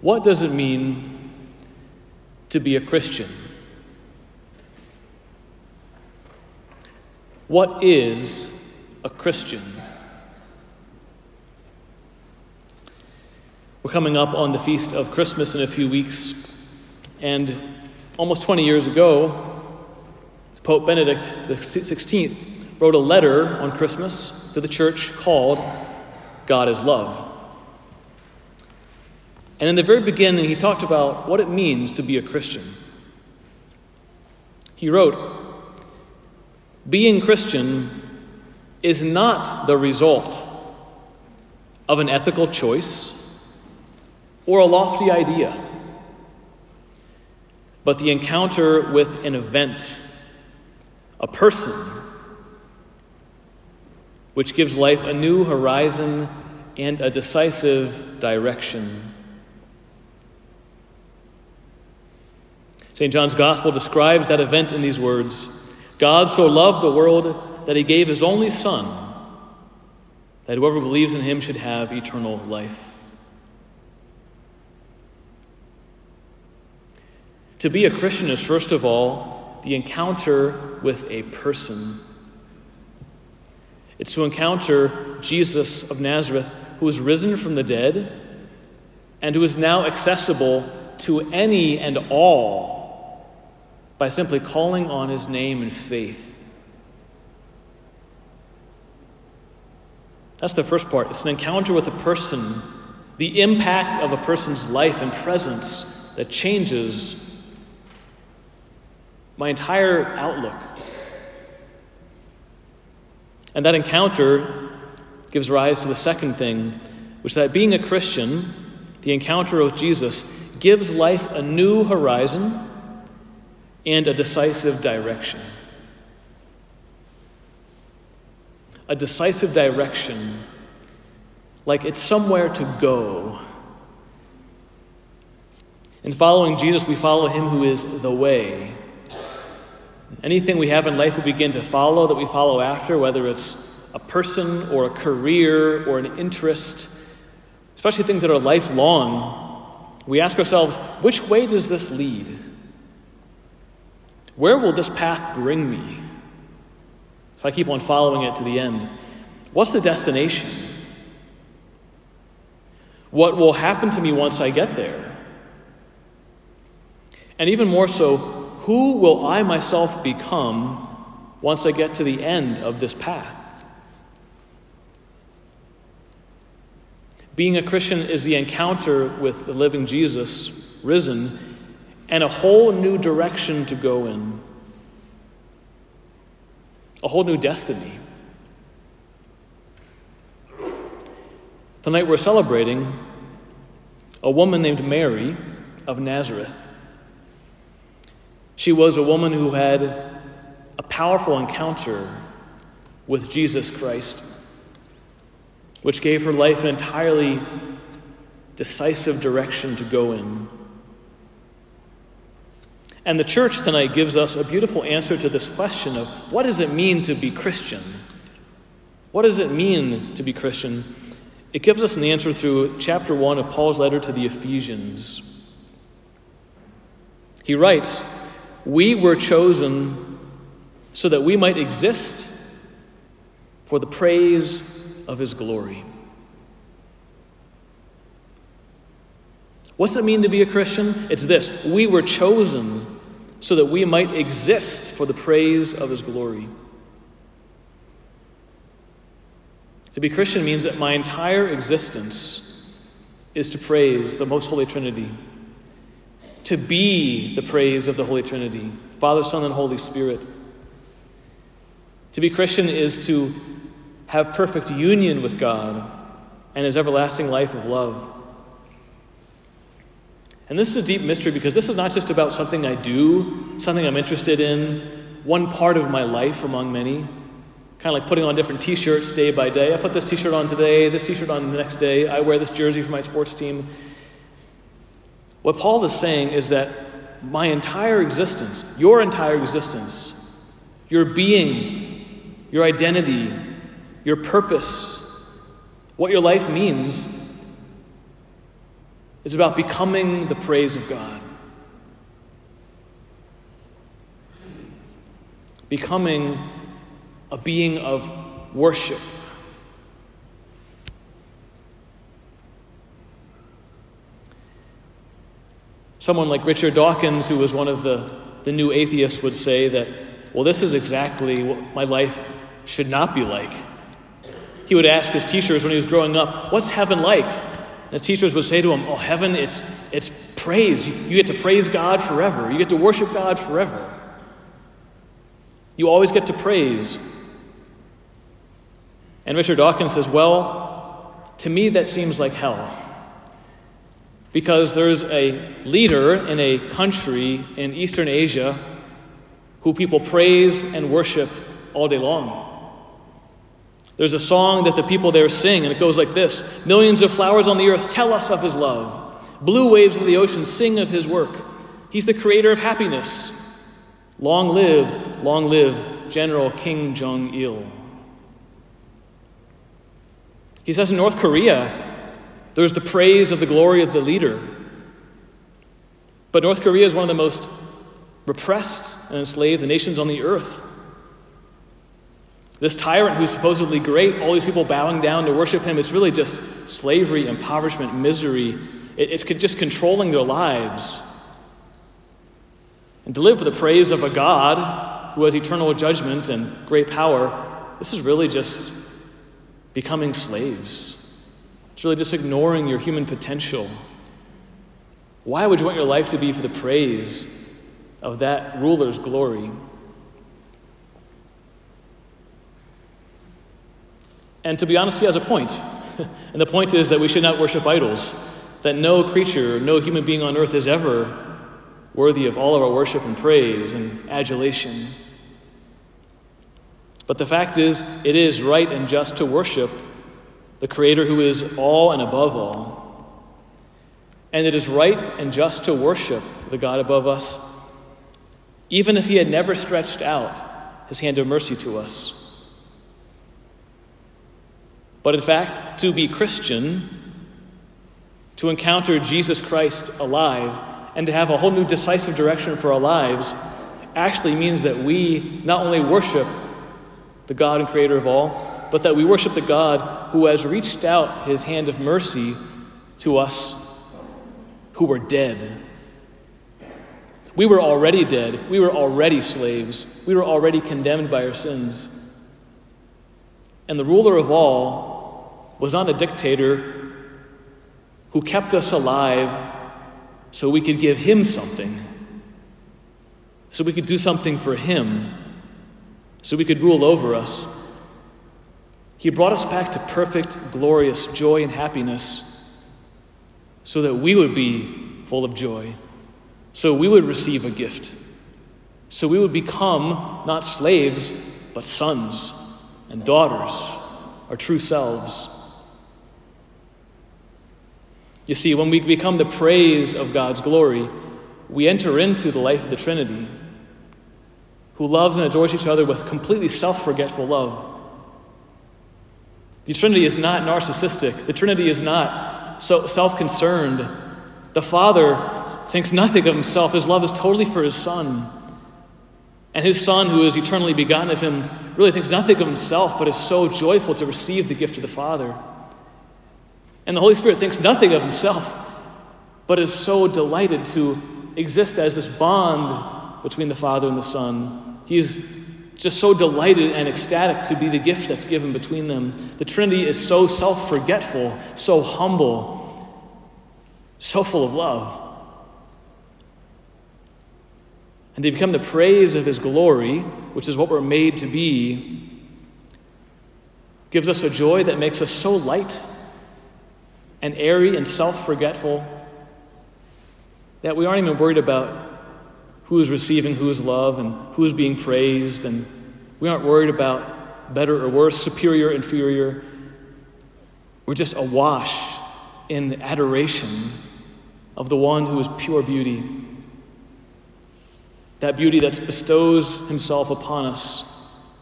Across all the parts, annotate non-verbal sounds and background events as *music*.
What does it mean to be a Christian? What is a Christian? We're coming up on the feast of Christmas in a few weeks, and almost 20 years ago, Pope Benedict XVI wrote a letter on Christmas to the church called God is Love. And in the very beginning, he talked about what it means to be a Christian. He wrote, Being Christian is not the result of an ethical choice or a lofty idea, but the encounter with an event, a person, which gives life a new horizon and a decisive direction. St. John's Gospel describes that event in these words God so loved the world that he gave his only Son, that whoever believes in him should have eternal life. To be a Christian is, first of all, the encounter with a person. It's to encounter Jesus of Nazareth, who is risen from the dead and who is now accessible to any and all by simply calling on his name in faith. That's the first part. It's an encounter with a person, the impact of a person's life and presence that changes my entire outlook. And that encounter gives rise to the second thing, which is that being a Christian, the encounter with Jesus, gives life a new horizon and a decisive direction. A decisive direction, like it's somewhere to go. In following Jesus, we follow him who is the way. Anything we have in life we begin to follow that we follow after, whether it's a person or a career or an interest, especially things that are lifelong, we ask ourselves, which way does this lead? Where will this path bring me? If I keep on following it to the end, what's the destination? What will happen to me once I get there? And even more so, who will I myself become once I get to the end of this path? Being a Christian is the encounter with the living Jesus, risen, and a whole new direction to go in, a whole new destiny. Tonight we're celebrating a woman named Mary of Nazareth. She was a woman who had a powerful encounter with Jesus Christ, which gave her life an entirely decisive direction to go in. And the church tonight gives us a beautiful answer to this question of what does it mean to be Christian? What does it mean to be Christian? It gives us an answer through chapter 1 of Paul's letter to the Ephesians. He writes, We were chosen so that we might exist for the praise of his glory. What's it mean to be a Christian? It's this we were chosen so that we might exist for the praise of his glory. To be Christian means that my entire existence is to praise the most holy Trinity, to be the praise of the Holy Trinity Father, Son, and Holy Spirit. To be Christian is to have perfect union with God and his everlasting life of love. And this is a deep mystery because this is not just about something I do, something I'm interested in, one part of my life among many. Kind of like putting on different t shirts day by day. I put this t shirt on today, this t shirt on the next day. I wear this jersey for my sports team. What Paul is saying is that my entire existence, your entire existence, your being, your identity, your purpose, what your life means, is about becoming the praise of God. Becoming a being of worship. Someone like Richard Dawkins, who was one of the, the new atheists, would say that, well, this is exactly what my life should not be like. He would ask his teachers when he was growing up, What's heaven like? And the teachers would say to him, Oh, heaven, it's, it's praise. You, you get to praise God forever, you get to worship God forever. You always get to praise. And Richard Dawkins says, Well, to me, that seems like hell. Because there's a leader in a country in Eastern Asia who people praise and worship all day long. There's a song that the people there sing, and it goes like this Millions of flowers on the earth tell us of his love. Blue waves of the ocean sing of his work. He's the creator of happiness. Long live, long live General Kim Jong il. He says in North Korea, there's the praise of the glory of the leader. But North Korea is one of the most repressed and enslaved nations on the earth. This tyrant who's supposedly great, all these people bowing down to worship him, it's really just slavery, impoverishment, misery. It's just controlling their lives. And to live for the praise of a God who has eternal judgment and great power, this is really just becoming slaves. It's really just ignoring your human potential. Why would you want your life to be for the praise of that ruler's glory? And to be honest, he has a point. *laughs* and the point is that we should not worship idols, that no creature, no human being on earth is ever worthy of all of our worship and praise and adulation. But the fact is, it is right and just to worship the Creator who is all and above all. And it is right and just to worship the God above us, even if He had never stretched out His hand of mercy to us. But in fact, to be Christian, to encounter Jesus Christ alive, and to have a whole new decisive direction for our lives actually means that we not only worship the God and creator of all, but that we worship the God who has reached out his hand of mercy to us who were dead. We were already dead. We were already slaves. We were already condemned by our sins. And the ruler of all was not a dictator who kept us alive so we could give him something, so we could do something for him, so we could rule over us. He brought us back to perfect, glorious joy and happiness so that we would be full of joy, so we would receive a gift, so we would become not slaves, but sons and daughters, our true selves. You see, when we become the praise of God's glory, we enter into the life of the Trinity, who loves and adores each other with completely self forgetful love. The Trinity is not narcissistic, the Trinity is not so self concerned. The Father thinks nothing of himself, his love is totally for his Son. And his Son, who is eternally begotten of him, really thinks nothing of himself, but is so joyful to receive the gift of the Father. And the Holy Spirit thinks nothing of himself, but is so delighted to exist as this bond between the Father and the Son. He's just so delighted and ecstatic to be the gift that's given between them. The Trinity is so self forgetful, so humble, so full of love. And they become the praise of his glory, which is what we're made to be, gives us a joy that makes us so light and airy and self forgetful that we aren't even worried about who's receiving whose love and who's being praised, and we aren't worried about better or worse, superior, inferior. We're just awash in adoration of the one who is pure beauty that beauty that bestows himself upon us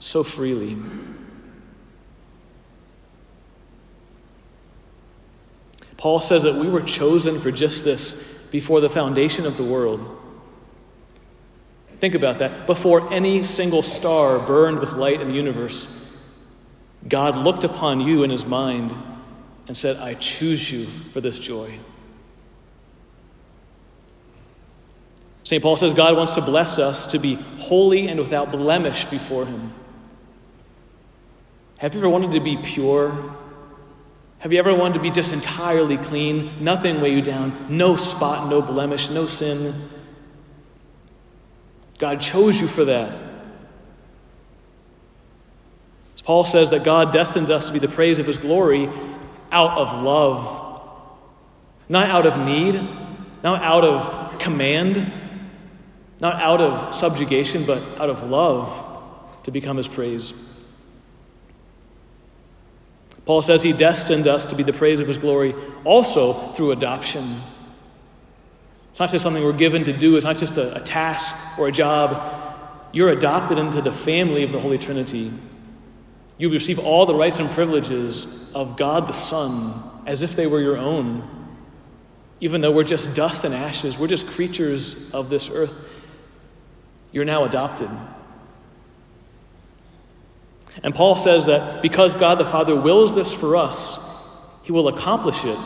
so freely. Paul says that we were chosen for just this before the foundation of the world. Think about that. Before any single star burned with light in the universe, God looked upon you in his mind and said, I choose you for this joy. St. Paul says God wants to bless us to be holy and without blemish before him. Have you ever wanted to be pure? Have you ever wanted to be just entirely clean? Nothing weigh you down, no spot, no blemish, no sin. God chose you for that. As Paul says that God destines us to be the praise of his glory out of love, not out of need, not out of command, not out of subjugation, but out of love to become his praise. Paul says he destined us to be the praise of his glory also through adoption. It's not just something we're given to do, it's not just a, a task or a job. You're adopted into the family of the Holy Trinity. You receive all the rights and privileges of God the Son as if they were your own. Even though we're just dust and ashes, we're just creatures of this earth. You're now adopted. And Paul says that because God the Father wills this for us, he will accomplish it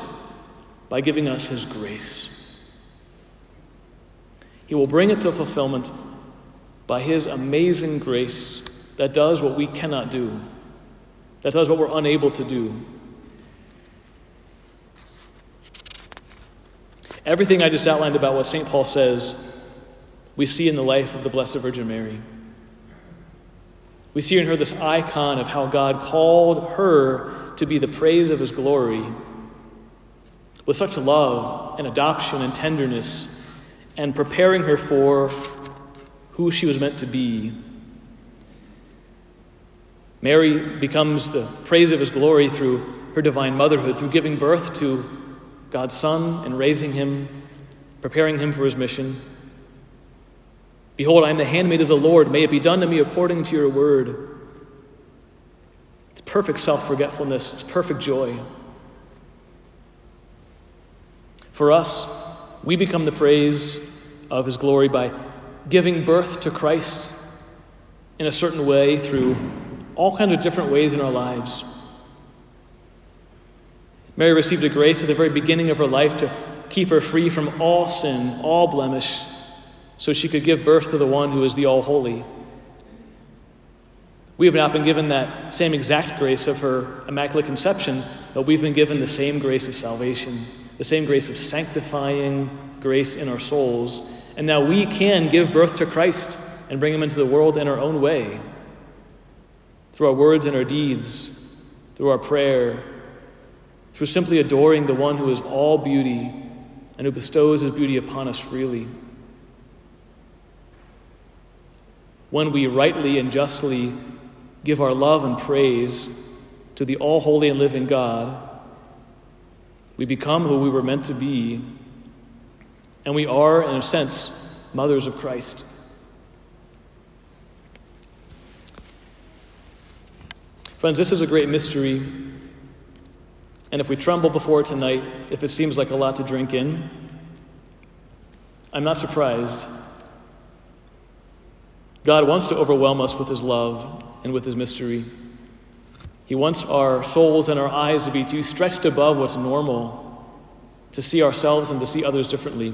by giving us his grace. He will bring it to fulfillment by his amazing grace that does what we cannot do, that does what we're unable to do. Everything I just outlined about what St. Paul says, we see in the life of the Blessed Virgin Mary. We see in her this icon of how God called her to be the praise of his glory with such love and adoption and tenderness and preparing her for who she was meant to be. Mary becomes the praise of his glory through her divine motherhood, through giving birth to God's Son and raising him, preparing him for his mission. Behold, I am the handmaid of the Lord. May it be done to me according to your word. It's perfect self forgetfulness, it's perfect joy. For us, we become the praise of his glory by giving birth to Christ in a certain way through all kinds of different ways in our lives. Mary received a grace at the very beginning of her life to keep her free from all sin, all blemish, so she could give birth to the one who is the All Holy. We have not been given that same exact grace of her Immaculate Conception, but we've been given the same grace of salvation, the same grace of sanctifying grace in our souls. And now we can give birth to Christ and bring him into the world in our own way through our words and our deeds, through our prayer, through simply adoring the one who is all beauty and who bestows his beauty upon us freely. When we rightly and justly give our love and praise to the all holy and living God, we become who we were meant to be, and we are, in a sense, mothers of Christ. Friends, this is a great mystery, and if we tremble before tonight, if it seems like a lot to drink in, I'm not surprised. God wants to overwhelm us with His love and with His mystery. He wants our souls and our eyes to be too stretched above what's normal, to see ourselves and to see others differently.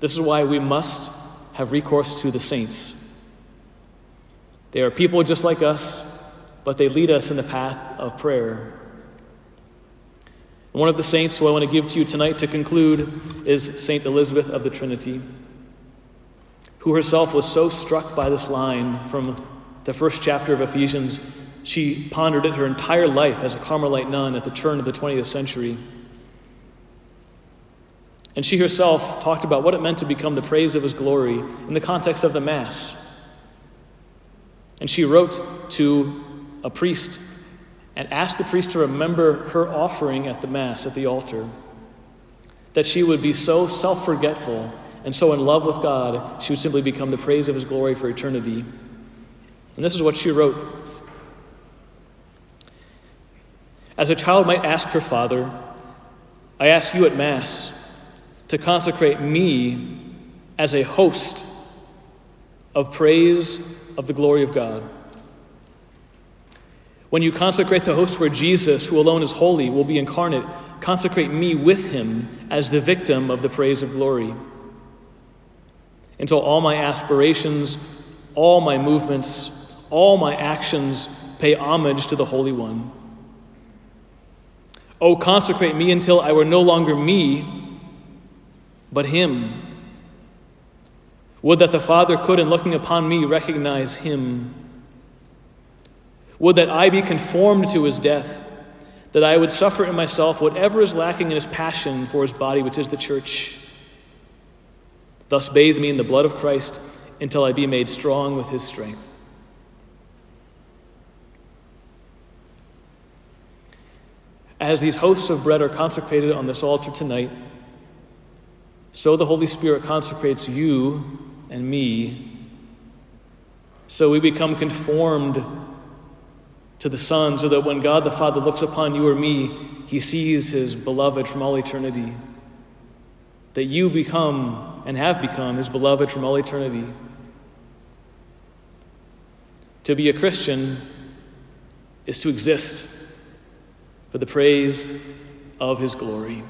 This is why we must have recourse to the saints. They are people just like us, but they lead us in the path of prayer. one of the saints who I want to give to you tonight to conclude is Saint Elizabeth of the Trinity who herself was so struck by this line from the first chapter of Ephesians, she pondered it her entire life as a Carmelite nun at the turn of the 20th century. And she herself talked about what it meant to become the praise of his glory in the context of the Mass. And she wrote to a priest and asked the priest to remember her offering at the Mass, at the altar, that she would be so self forgetful and so in love with God, she would simply become the praise of his glory for eternity. And this is what she wrote As a child might ask her father, I ask you at Mass to consecrate me as a host of praise of the glory of God. When you consecrate the host where Jesus, who alone is holy, will be incarnate, consecrate me with him as the victim of the praise of glory. Until all my aspirations, all my movements, all my actions pay homage to the Holy One. Oh, consecrate me until I were no longer me, but Him. Would that the Father could, in looking upon me, recognize Him. Would that I be conformed to His death, that I would suffer in myself whatever is lacking in His passion for His body, which is the church. Thus bathe me in the blood of Christ until I be made strong with His strength. As these hosts of bread are consecrated on this altar tonight, so the Holy Spirit consecrates you and me. So we become conformed to the Son, so that when God the Father looks upon you or me, he sees his beloved from all eternity. That you become and have become his beloved from all eternity. To be a Christian is to exist for the praise of his glory.